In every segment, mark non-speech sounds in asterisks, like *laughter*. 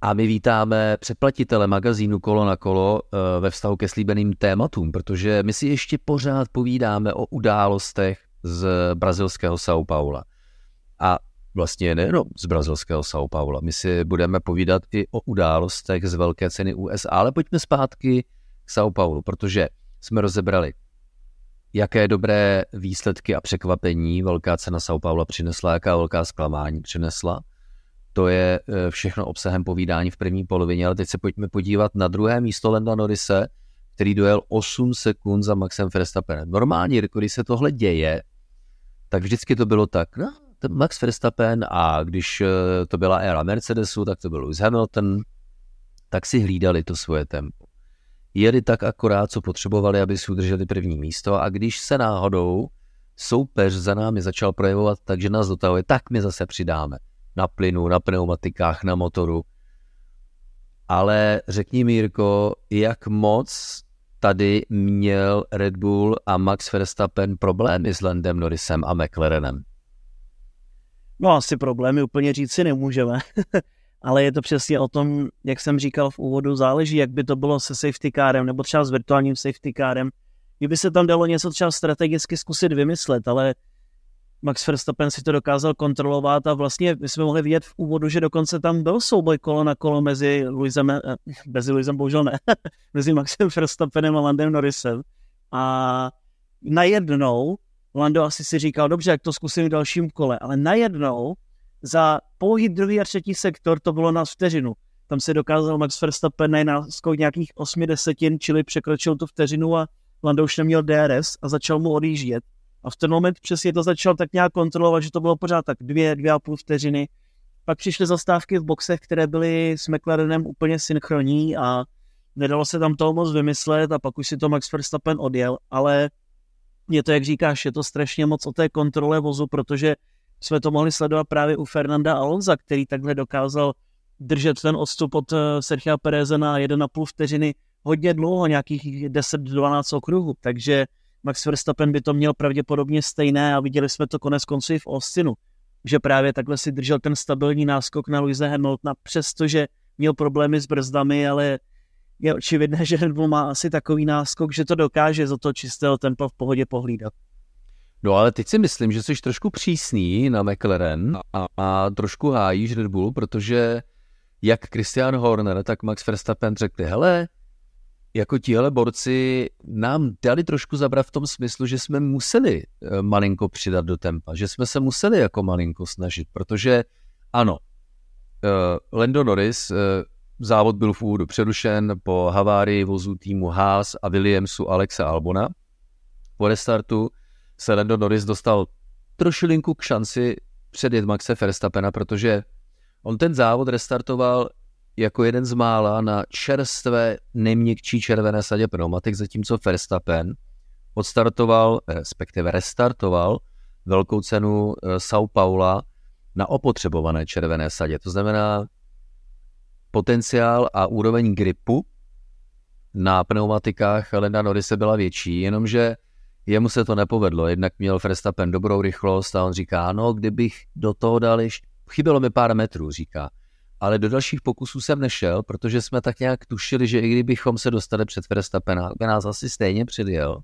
A my vítáme předplatitele magazínu Kolo na kolo eh, ve vztahu ke slíbeným tématům, protože my si ještě pořád povídáme o událostech z brazilského São Paula. A vlastně nejenom z brazilského São Paula. My si budeme povídat i o událostech z velké ceny USA, ale pojďme zpátky k São Paulu, protože jsme rozebrali, jaké dobré výsledky a překvapení velká cena São Paula přinesla, jaká velká zklamání přinesla. To je eh, všechno obsahem povídání v první polovině, ale teď se pojďme podívat na druhé místo Lenda Norise, který dojel 8 sekund za Maxem Verstappenem. Normálně, když se tohle děje, tak vždycky to bylo tak, no, Max Verstappen a když eh, to byla éra Mercedesu, tak to byl Lewis Hamilton, tak si hlídali to svoje tempo. Jeli tak akorát, co potřebovali, aby si udrželi první místo a když se náhodou soupeř za námi začal projevovat tak, že nás dotahuje, tak my zase přidáme na plynu, na pneumatikách, na motoru. Ale řekni mi, Jirko, jak moc tady měl Red Bull a Max Verstappen problémy s Landem Norrisem a McLarenem? No asi problémy úplně říct si nemůžeme, *laughs* ale je to přesně o tom, jak jsem říkal v úvodu, záleží, jak by to bylo se safety carem nebo třeba s virtuálním safety carem. Kdyby se tam dalo něco třeba strategicky zkusit vymyslet, ale Max Verstappen si to dokázal kontrolovat a vlastně my jsme mohli vidět v úvodu, že dokonce tam byl souboj kolo na kolo mezi Luisem, eh, mezi Luisem bohužel ne, *laughs* mezi Maxem Verstappenem a Landem Norrisem a najednou Lando asi si říkal, dobře, jak to zkusím v dalším kole, ale najednou za pouhý druhý a třetí sektor to bylo na vteřinu. Tam se dokázal Max Verstappen na nějakých osmi desetin, čili překročil tu vteřinu a Lando už neměl DRS a začal mu odjíždět. A v ten moment přesně to začal tak nějak kontrolovat, že to bylo pořád tak dvě, dvě a půl vteřiny. Pak přišly zastávky v boxech, které byly s McLarenem úplně synchronní a nedalo se tam toho moc vymyslet a pak už si to Max Verstappen odjel, ale je to, jak říkáš, je to strašně moc o té kontrole vozu, protože jsme to mohli sledovat právě u Fernanda Alonza, který takhle dokázal držet ten odstup od eh, Sergio Pereze na 1,5 vteřiny hodně dlouho, nějakých 10-12 okruhů, takže Max Verstappen by to měl pravděpodobně stejné a viděli jsme to konec konců i v Austinu, že právě takhle si držel ten stabilní náskok na Louise Hamiltona, přestože měl problémy s brzdami, ale je očividné, *laughs* že Red Bull má asi takový náskok, že to dokáže za to čistého tempa v pohodě pohlídat. No ale teď si myslím, že jsi trošku přísný na McLaren a, a trošku hájíš Red Bull, protože jak Christian Horner, tak Max Verstappen řekli, hele, jako tihle borci nám dali trošku zabrat v tom smyslu, že jsme museli eh, malinko přidat do tempa, že jsme se museli jako malinko snažit, protože ano, uh, Lando Norris, uh, závod byl v úvodu přerušen po havárii vozu týmu Haas a Williamsu Alexa Albona. Po restartu se Lando Norris dostal trošilinku k šanci předjet Maxe Verstappena, protože on ten závod restartoval jako jeden z mála na čerstvé, nejměkčí červené sadě pneumatik, zatímco Verstappen odstartoval, respektive restartoval velkou cenu eh, São Paula na opotřebované červené sadě. To znamená, potenciál a úroveň gripu na pneumatikách Lenda Norrise byla větší, jenomže jemu se to nepovedlo. Jednak měl Verstappen dobrou rychlost a on říká, no kdybych do toho dal ještě, chybělo mi pár metrů, říká ale do dalších pokusů jsem nešel, protože jsme tak nějak tušili, že i kdybychom se dostali před Verstappena, by nás asi stejně předjel.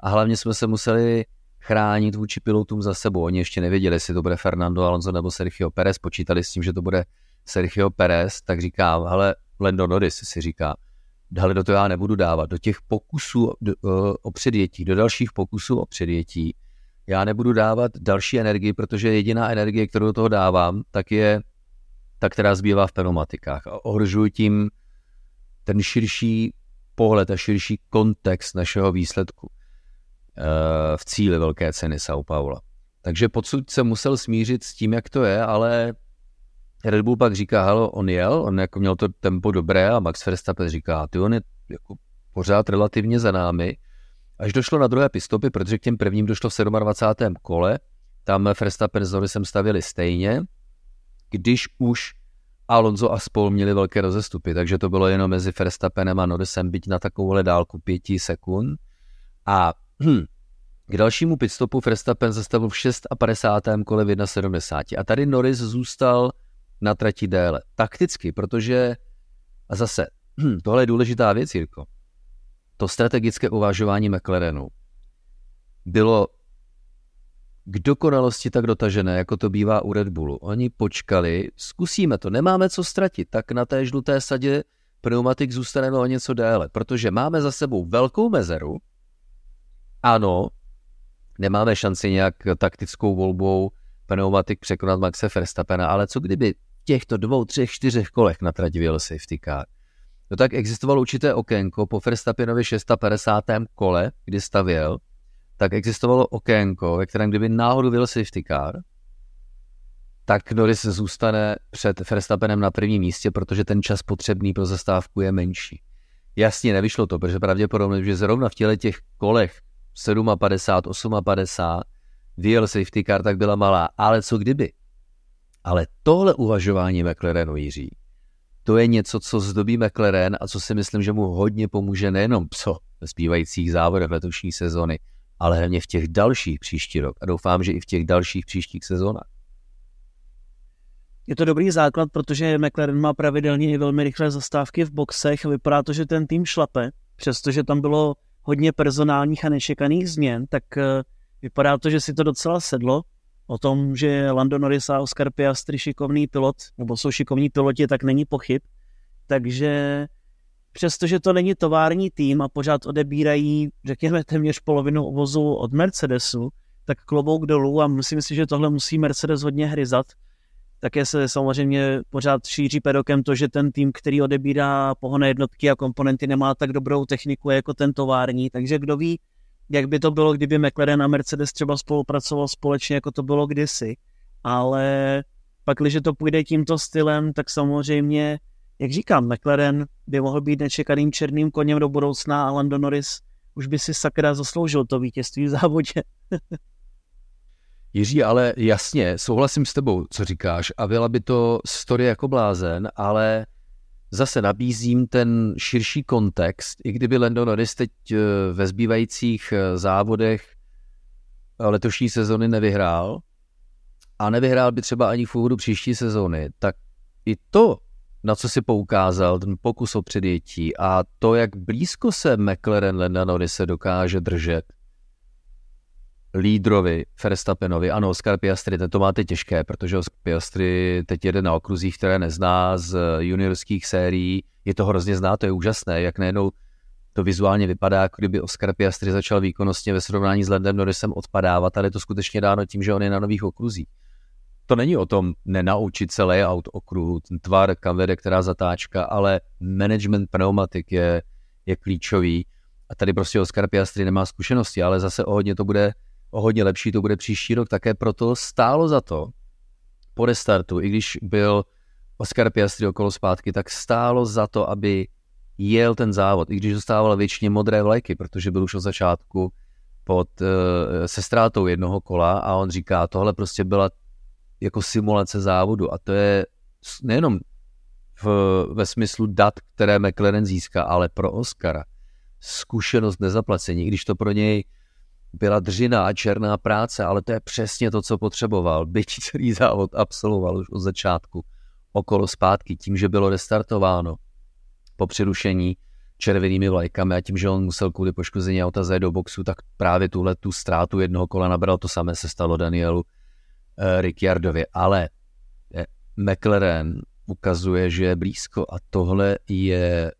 A hlavně jsme se museli chránit vůči pilotům za sebou. Oni ještě nevěděli, jestli to bude Fernando Alonso nebo Sergio Perez. Počítali s tím, že to bude Sergio Perez, tak říká, hele, Lando Norris si říká, dále do toho já nebudu dávat. Do těch pokusů do, o předjetí, do dalších pokusů o předjetí, já nebudu dávat další energii, protože jediná energie, kterou do toho dávám, tak je ta, která zbývá v pneumatikách. A ohrožuji tím ten širší pohled a širší kontext našeho výsledku eh, v cíli velké ceny São Paula. Takže podsud se musel smířit s tím, jak to je, ale Red Bull pak říká, halo, on jel, on jako měl to tempo dobré a Max Verstappen říká, ty on je jako pořád relativně za námi. Až došlo na druhé pistopy, protože k těm prvním došlo v 27. kole, tam Verstappen s Norrisem stavili stejně, když už Alonso a spol měli velké rozestupy, takže to bylo jenom mezi Verstappenem a Norrisem, byť na takovouhle dálku pěti sekund. A hm, k dalšímu pitstopu Verstappen zastavil v 56. kole v 1.70. A tady Norris zůstal na trati déle. Takticky, protože, a zase, tohle je důležitá věc, Jirko, to strategické uvažování McLarenu bylo k dokonalosti tak dotažené, jako to bývá u Red Bullu. Oni počkali, zkusíme to, nemáme co ztratit, tak na té žluté sadě pneumatik zůstane o něco déle, protože máme za sebou velkou mezeru. Ano, nemáme šanci nějak taktickou volbou pneumatik překonat Maxe Verstappena, ale co kdyby těchto dvou, třech, čtyřech kolech na trati vyjel safety car? No tak existovalo určité okénko po Verstappenovi 650. kole, kdy stavěl, tak existovalo okénko, ve kterém kdyby náhodou byl safety car, tak Norris zůstane před Verstappenem na prvním místě, protože ten čas potřebný pro zastávku je menší. Jasně, nevyšlo to, protože pravděpodobně, že zrovna v těle těch kolech 57, 58, vyjel safety car, tak byla malá. Ale co kdyby? Ale tohle uvažování McLarenu Jiří, to je něco, co zdobí McLaren a co si myslím, že mu hodně pomůže nejenom co ve zbývajících závodech letošní sezony, ale hlavně v těch dalších příští rok a doufám, že i v těch dalších příštích sezónách. Je to dobrý základ, protože McLaren má pravidelně i velmi rychlé zastávky v boxech. Vypadá to, že ten tým šlape, přestože tam bylo hodně personálních a nečekaných změn, tak eh, vypadá to, že si to docela sedlo. O tom, že Lando Norris a Oscar Piastri šikovný pilot, nebo jsou šikovní piloti, tak není pochyb. Takže přestože to není tovární tým a pořád odebírají, řekněme, téměř polovinu vozu od Mercedesu, tak klobouk dolů a myslím si, že tohle musí Mercedes hodně hryzat. Také se samozřejmě pořád šíří pedokem to, že ten tým, který odebírá pohonné jednotky a komponenty, nemá tak dobrou techniku jako ten tovární, takže kdo ví, jak by to bylo, kdyby McLaren a Mercedes třeba spolupracoval společně, jako to bylo kdysi. Ale pak, když to půjde tímto stylem, tak samozřejmě jak říkám, McLaren by mohl být nečekaným černým koněm do budoucna a Lando Norris už by si sakra zasloužil to vítězství v závodě. Jiří, ale jasně, souhlasím s tebou, co říkáš a byla by to story jako blázen, ale zase nabízím ten širší kontext, i kdyby Lando Norris teď eh, ve zbývajících eh, závodech letošní sezony nevyhrál a nevyhrál by třeba ani v úvodu příští sezóny, tak i to na co si poukázal, ten pokus o předjetí a to, jak blízko se McLaren Landa se dokáže držet lídrovi Verstappenovi. Ano, Oscar Piastri, ten to máte těžké, protože Oscar Piastri teď jede na okruzích, které nezná z juniorských sérií. Je to hrozně zná, to je úžasné, jak najednou to vizuálně vypadá, jako kdyby Oscar Piastri začal výkonnostně ve srovnání s Landem Norrisem odpadávat, ale je to skutečně dáno tím, že on je na nových okruzích to není o tom nenaučit se layout okruhu, ten tvar, kam vede která zatáčka, ale management pneumatik je, je klíčový. A tady prostě Oscar Piastri nemá zkušenosti, ale zase o hodně to bude, o hodně lepší to bude příští rok. Také proto stálo za to po restartu, i když byl Oscar Piastri okolo zpátky, tak stálo za to, aby jel ten závod, i když dostával většině modré vlajky, protože byl už od začátku pod, uh, se ztrátou jednoho kola a on říká, tohle prostě byla jako simulace závodu a to je nejenom v, ve smyslu dat, které McLaren získá, ale pro Oscara zkušenost nezaplacení, když to pro něj byla dřina a černá práce, ale to je přesně to, co potřeboval. Byť celý závod absolvoval už od začátku okolo zpátky, tím, že bylo restartováno po přerušení červenými vlajkami a tím, že on musel kvůli poškození auta zajet do boxu, tak právě tuhle tu ztrátu jednoho kola nabral. To samé se stalo Danielu Ricciardovi, ale eh, McLaren ukazuje, že je blízko a tohle je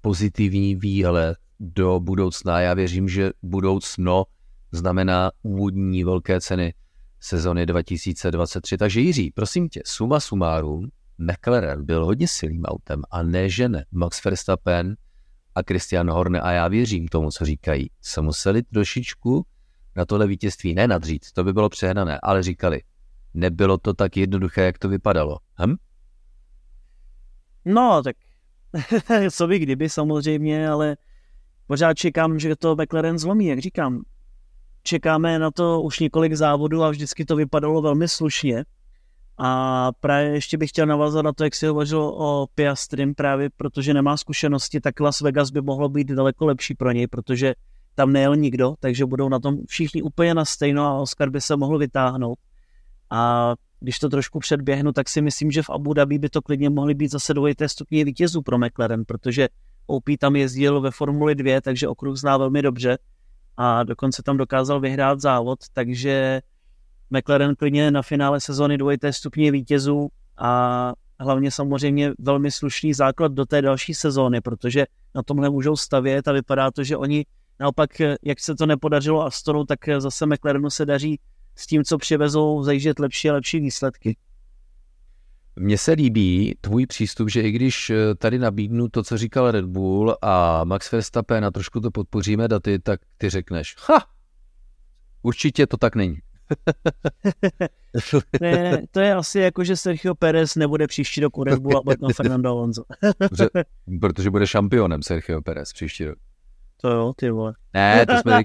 pozitivní výhled do budoucna. Já věřím, že budoucno znamená úvodní velké ceny sezony 2023. Takže Jiří, prosím tě, suma sumárum, McLaren byl hodně silným autem a ne žene. Max Verstappen a Christian Horner a já věřím tomu, co říkají, se museli trošičku na tohle vítězství ne nadřít, to by bylo přehnané, ale říkali, nebylo to tak jednoduché, jak to vypadalo. Hm? No, tak *laughs* co by kdyby samozřejmě, ale pořád čekám, že to McLaren zlomí, jak říkám. Čekáme na to už několik závodů a vždycky to vypadalo velmi slušně. A právě ještě bych chtěl navázat na to, jak si hovořil o Piastrim, právě protože nemá zkušenosti, tak Las Vegas by mohlo být daleko lepší pro něj, protože tam nejel nikdo, takže budou na tom všichni úplně na stejno a Oscar by se mohl vytáhnout. A když to trošku předběhnu, tak si myslím, že v Abu Dhabi by to klidně mohly být zase dvojité stupně vítězů pro McLaren, protože OP tam jezdil ve Formuli 2, takže okruh zná velmi dobře a dokonce tam dokázal vyhrát závod, takže McLaren klidně na finále sezóny dvojité stupně vítězů a hlavně samozřejmě velmi slušný základ do té další sezóny, protože na tomhle můžou stavět a vypadá to, že oni naopak, jak se to nepodařilo Astonu, tak zase McLarenu se daří s tím, co přivezou, zajíždět lepší a lepší výsledky. Mně se líbí tvůj přístup, že i když eh, tady nabídnu to, co říkal Red Bull a Max Verstappen a trošku to podpoříme daty, tak ty řekneš, ha, určitě to tak není. *laughs* ne, to je asi jako, že Sergio Perez nebude příští rok u Red Bull a bude tam Fernando Alonso. *laughs* Protože bude šampionem Sergio Perez příští rok. To jo, ty vole. Ne, to jsme, teď,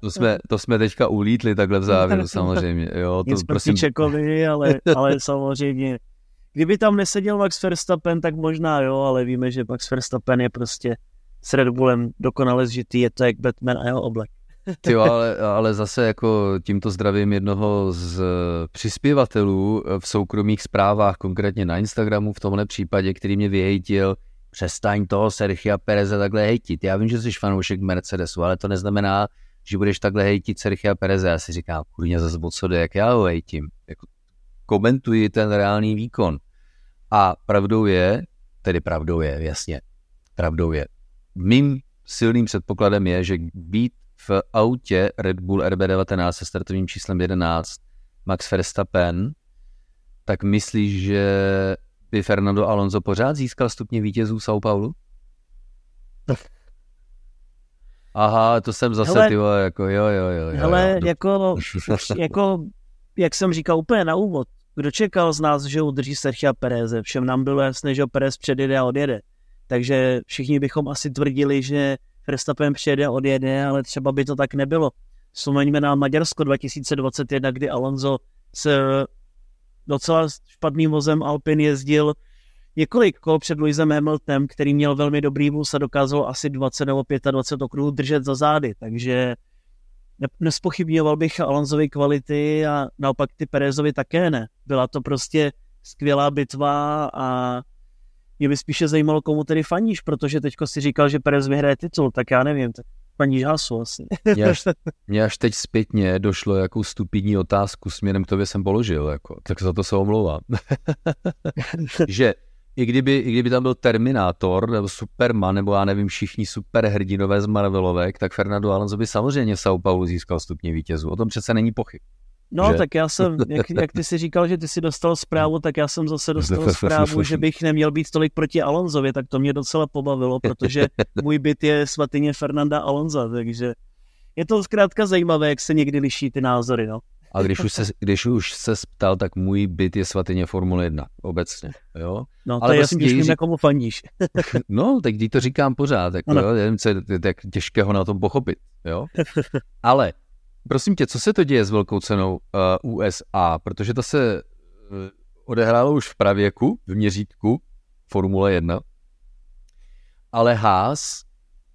to jsme, to jsme teďka ulítli takhle v závěru *laughs* samozřejmě. Jo, to Nic prosím... Čekovi, ale, *laughs* ale samozřejmě. Kdyby tam neseděl Max Verstappen, tak možná jo, ale víme, že Max Verstappen je prostě s Red Bullem dokonale zžitý, je to jak Batman a jeho oblek. *laughs* Ty ale, ale zase jako tímto zdravím jednoho z přispěvatelů v soukromých zprávách, konkrétně na Instagramu v tomhle případě, který mě vyhejtil, přestaň toho Sergia Pereze takhle hejtit. Já vím, že jsi fanoušek Mercedesu, ale to neznamená, že budeš takhle hejtit Sergia Pereze. Já si říkám, kurně zase o co jde, jak já ho hejtím. Jako, komentuji ten reálný výkon. A pravdou je, tedy pravdou je, jasně, pravdou je. Mým silným předpokladem je, že být v autě Red Bull RB19 se startovým číslem 11 Max Verstappen, tak myslíš, že by Fernando Alonso pořád získal stupně vítězů São Paulo? *laughs* Aha, to jsem zase, hele, ty vole, jako jo, jo, jo. jo hele, jo, jako, jako, jak jsem říkal úplně na úvod, kdo čekal z nás, že udrží Sergio Pereze? Všem nám bylo jasné, že Perez předjede a odjede. Takže všichni bychom asi tvrdili, že Verstappen přijede a odjede, ale třeba by to tak nebylo. Vzpomeňme na Maďarsko 2021, kdy Alonso s docela špatným vozem Alpin jezdil několik kol před Louisem Hamiltonem, který měl velmi dobrý vůz a dokázal asi 20 nebo 25 okruhů držet za zády, takže nespochybňoval bych Alonsovi kvality a naopak ty Perezovi také ne. Byla to prostě skvělá bitva a mě by spíše zajímalo, komu tedy faníš, protože teďko si říkal, že Perez vyhraje titul, tak já nevím, tak paní Hasu asi. *laughs* Mně až, *laughs* mě až teď zpětně došlo, jakou stupidní otázku směrem k tobě jsem položil, jako, tak za to se omlouvám. *laughs* že i kdyby, i kdyby tam byl Terminátor nebo Superman, nebo já nevím, všichni superhrdinové z Marvelovek, tak Fernando Alonso by samozřejmě v São Paulo získal stupně vítězů. O tom přece není pochyb. No, že? tak já jsem, jak, jak ty si říkal, že ty si dostal zprávu, tak já jsem zase dostal zprávu, že bych neměl být tolik proti Alonzovi, tak to mě docela pobavilo, protože *laughs* můj byt je svatyně Fernanda Alonza, takže je to zkrátka zajímavé, jak se někdy liší ty názory, no. A když už se, když už se ptal, tak můj byt je svatyně Formule 1, obecně, jo. No, to Ale je jasný, když vím, komu fandíš. *laughs* no, tak když to říkám pořád, jako, jo, nevím, co je tak těžkého na tom pochopit, jo. *laughs* Ale Prosím tě, co se to děje s velkou cenou uh, USA? Protože to se uh, odehrálo už v pravěku, v měřítku Formule 1. Ale Haas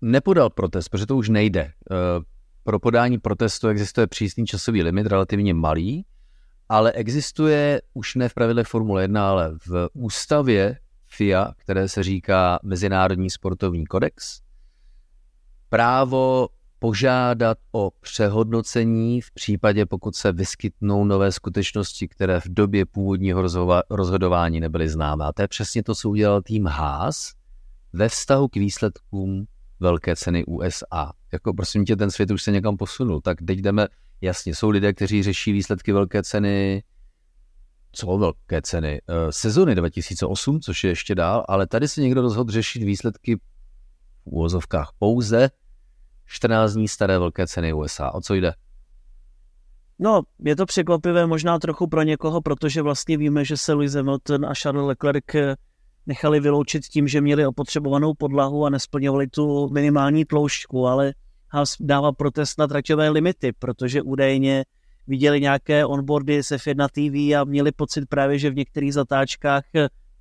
nepodal protest, protože to už nejde. Uh, pro podání protestu existuje přísný časový limit, relativně malý, ale existuje už ne v pravidlech Formule 1, ale v ústavě FIA, které se říká Mezinárodní sportovní kodex, právo požádat o přehodnocení v případě, pokud se vyskytnou nové skutečnosti, které v době původního rozhodování nebyly známé. A to je přesně to, co udělal tým Haas ve vztahu k výsledkům velké ceny USA. Jako prosím tě, ten svět už se někam posunul, tak teď jdeme, jasně, jsou lidé, kteří řeší výsledky velké ceny, co velké ceny, eh, sezony 2008, což je ještě dál, ale tady se někdo rozhodl řešit výsledky v úvozovkách pouze 14 dní staré velké ceny USA. O co jde? No, je to překvapivé možná trochu pro někoho, protože vlastně víme, že se Lewis Hamilton a Charles Leclerc nechali vyloučit tím, že měli opotřebovanou podlahu a nesplňovali tu minimální tloušťku, ale Haas dává protest na traťové limity, protože údajně viděli nějaké onboardy z F1 TV a měli pocit právě, že v některých zatáčkách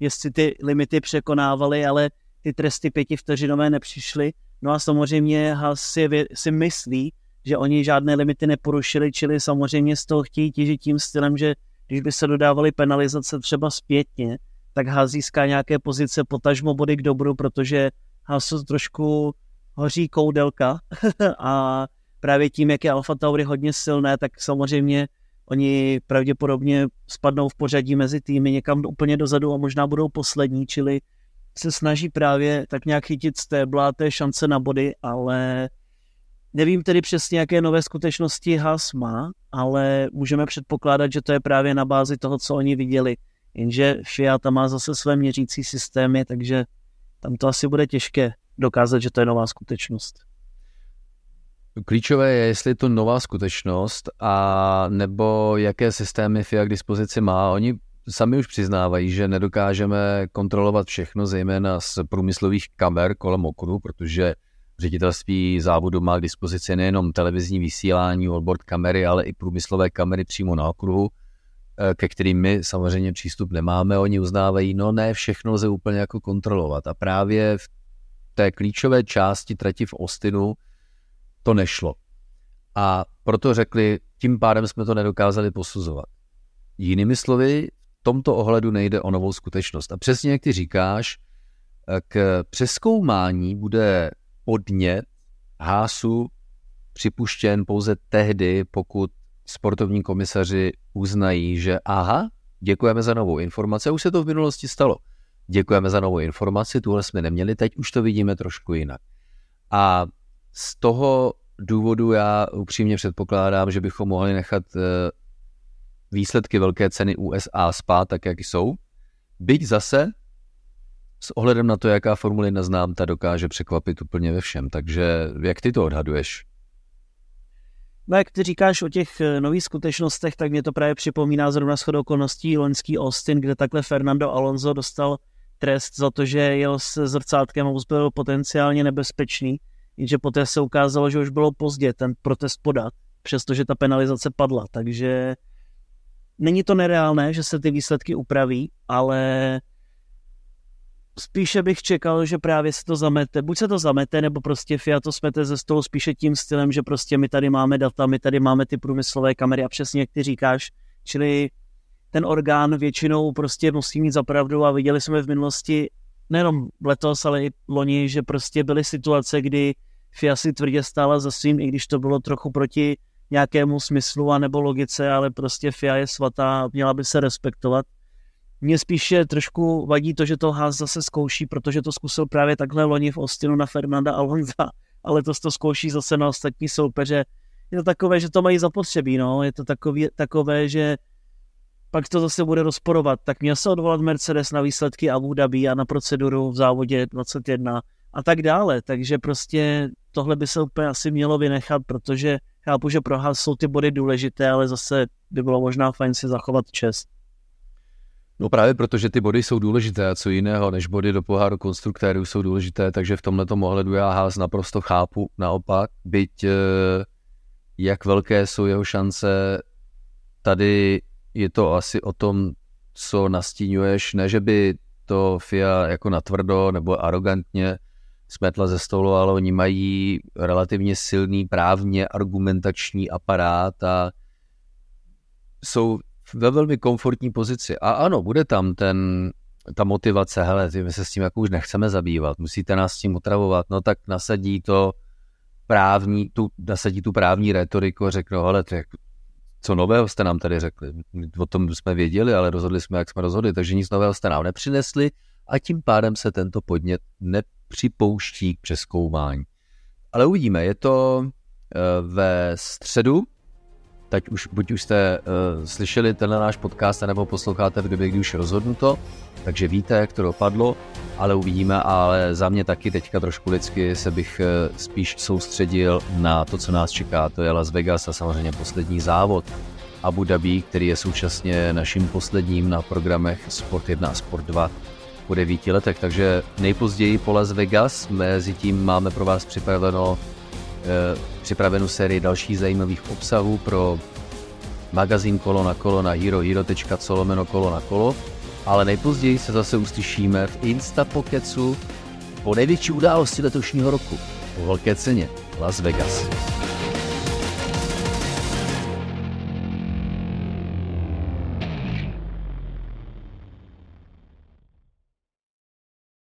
jestli ty limity překonávali, ale ty tresty pětivteřinové nepřišly No a samozřejmě Haas si, si myslí, že oni žádné limity neporušili, čili samozřejmě z toho chtějí těžit tím stylem, že když by se dodávaly penalizace třeba zpětně, tak Haas získá nějaké pozice potažmo body k dobru, protože Haasu trošku hoří koudelka. *laughs* A právě tím, jak je Alfa Tauri hodně silné, tak samozřejmě oni pravděpodobně spadnou v pořadí mezi týmy někam úplně dozadu a možná budou poslední, čili se snaží právě tak nějak chytit stébla té šance na body, ale nevím tedy přesně, jaké nové skutečnosti Haas má, ale můžeme předpokládat, že to je právě na bázi toho, co oni viděli. Jenže Fiat má zase své měřící systémy, takže tam to asi bude těžké dokázat, že to je nová skutečnost. Klíčové je, jestli je to nová skutečnost a nebo jaké systémy FIA k dispozici má. Oni sami už přiznávají, že nedokážeme kontrolovat všechno, zejména z průmyslových kamer kolem okruhu, protože ředitelství závodu má k dispozici nejenom televizní vysílání, onboard kamery, ale i průmyslové kamery přímo na okruhu, eh, ke kterým my samozřejmě přístup nemáme. Oni uznávají, no ne, všechno lze úplně jako kontrolovat. A právě v té klíčové části trati v Ostinu to nešlo. A proto řekli, tím pádem jsme to nedokázali posuzovat. Jinými slovy, tomto ohledu nejde o novou skutečnost. A přesně jak ty říkáš, k přeskoumání bude podnět hásu připuštěn pouze tehdy, pokud sportovní komisaři uznají, že aha, děkujeme za novou informaci, už se to v minulosti stalo. Děkujeme za novou informaci, tuhle jsme neměli, teď už to vidíme trošku jinak. A z toho důvodu já upřímně předpokládám, že bychom mohli nechat eh, výsledky velké ceny USA spát tak, jak jsou. Byť zase s ohledem na to, jaká Formule 1 znám, ta dokáže překvapit úplně ve všem. Takže jak ty to odhaduješ? No jak ty říkáš o těch eh, nových skutečnostech, tak mě to právě připomíná zrovna shodou okolností loňský Austin, kde takhle Fernando Alonso dostal trest za to, že jel se zrcátkem a byl potenciálně nebezpečný jenže poté se ukázalo, že už bylo pozdě ten protest podat, přestože ta penalizace padla, takže není to nereálné, že se ty výsledky upraví, ale spíše bych čekal, že právě se to zamete, buď se to zamete, nebo prostě Fiat to smete ze stolu spíše tím stylem, že prostě my tady máme data, my tady máme ty průmyslové kamery a přesně jak ty říkáš, čili ten orgán většinou prostě musí mít zapravdu a viděli jsme v minulosti nejenom letos, ale i loni, že prostě byly situace, kdy FIA si tvrdě stála za svým, i když to bylo trochu proti nějakému smyslu a nebo logice, ale prostě FIA je svatá, měla by se respektovat. Mně spíše trošku vadí to, že to Haas zase zkouší, protože to zkusil právě takhle loni v Ostinu na Fernanda Alonza, *laughs* ale to to zkouší zase na ostatní soupeře. Je to takové, že to mají zapotřebí, no. Je to takový, takové, že pak to zase bude rozporovat. Tak měl se odvolat Mercedes na výsledky Abu Dhabi a na proceduru v závodě 21 a tak dále. Takže prostě tohle by se úplně asi mělo vynechat, protože chápu, že pro Haas jsou ty body důležité, ale zase by bylo možná fajn si zachovat čest. No právě protože ty body jsou důležité a co jiného než body do poháru konstruktérů jsou důležité, takže v tomhle ohledu já Haas naprosto chápu naopak, byť eh, jak velké jsou jeho šance, tady je to asi o tom, co nastínuješ, ne že by to FIA jako natvrdo nebo arrogantně smetla ze stolu, ale oni mají relativně silný právně argumentační aparát a jsou ve velmi komfortní pozici. A ano, bude tam ten, ta motivace, hele, my se s tím jako už nechceme zabývat, musíte nás s tím otravovat, no tak nasadí to právní, tu, nasadí tu právní retoriku a řeknou, hele, je, co nového jste nám tady řekli? O tom jsme věděli, ale rozhodli jsme, jak jsme rozhodli, takže nic nového jste nám nepřinesli a tím pádem se tento podnět ne, připouští k přeskoumání. Ale uvidíme, je to eh, ve středu, teď už, buď už jste uh, slyšeli tenhle náš podcast, nebo posloucháte v době, kdy už je rozhodnuto, takže víte, jak to dopadlo, ale uvidíme, ale za mě taky teďka trošku lidsky se bych uh, spíš soustředil na to, co nás čeká, to je Las Vegas a samozřejmě poslední závod Abu Dhabi, který je současně naším posledním na programech Sport 1 a Sport 2 po devíti letech, takže nejpozději po Las Vegas, mezi tím máme pro vás připraveno eh, připravenou sérii dalších zajímavých obsahů pro magazín Kolo na kolo na herohero.co lomeno kolo na kolo, ale nejpozději se zase uslyšíme v Instapokecu po největší události letošního roku, po velké ceně Las Vegas.